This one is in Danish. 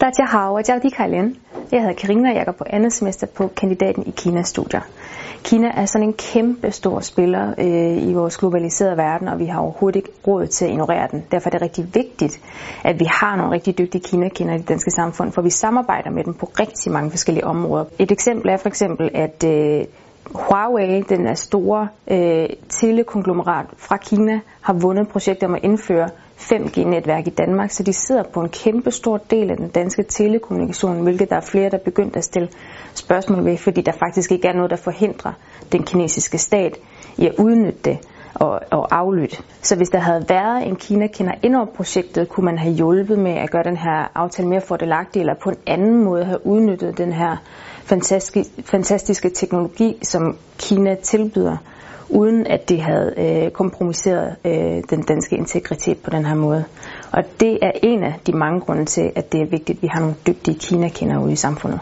大家好，我叫Di Kailen. Jeg hedder Karina, og jeg går på andet semester på kandidaten i Kinas studier. Kina er sådan en kæmpe stor spiller øh, i vores globaliserede verden, og vi har overhovedet ikke råd til at ignorere den. Derfor er det rigtig vigtigt, at vi har nogle rigtig dygtige Kina-kender i det danske samfund, for vi samarbejder med dem på rigtig mange forskellige områder. Et eksempel er for eksempel, at øh, Huawei, den er store øh, telekonglomerat fra Kina, har vundet projekter om at indføre 5G-netværk i Danmark, så de sidder på en kæmpe stor del af den danske telekommunikation, hvilket der er flere, der er begyndt at stille spørgsmål ved, fordi der faktisk ikke er noget, der forhindrer den kinesiske stat i at udnytte det og, og aflytte. Så hvis der havde været en Kina-kender ind over projektet, kunne man have hjulpet med at gøre den her aftale mere fordelagtig, eller på en anden måde have udnyttet den her fantastiske, fantastiske teknologi, som Kina tilbyder uden at det havde øh, kompromitteret øh, den danske integritet på den her måde. Og det er en af de mange grunde til, at det er vigtigt, at vi har nogle dygtige Kina-kender ude i samfundet.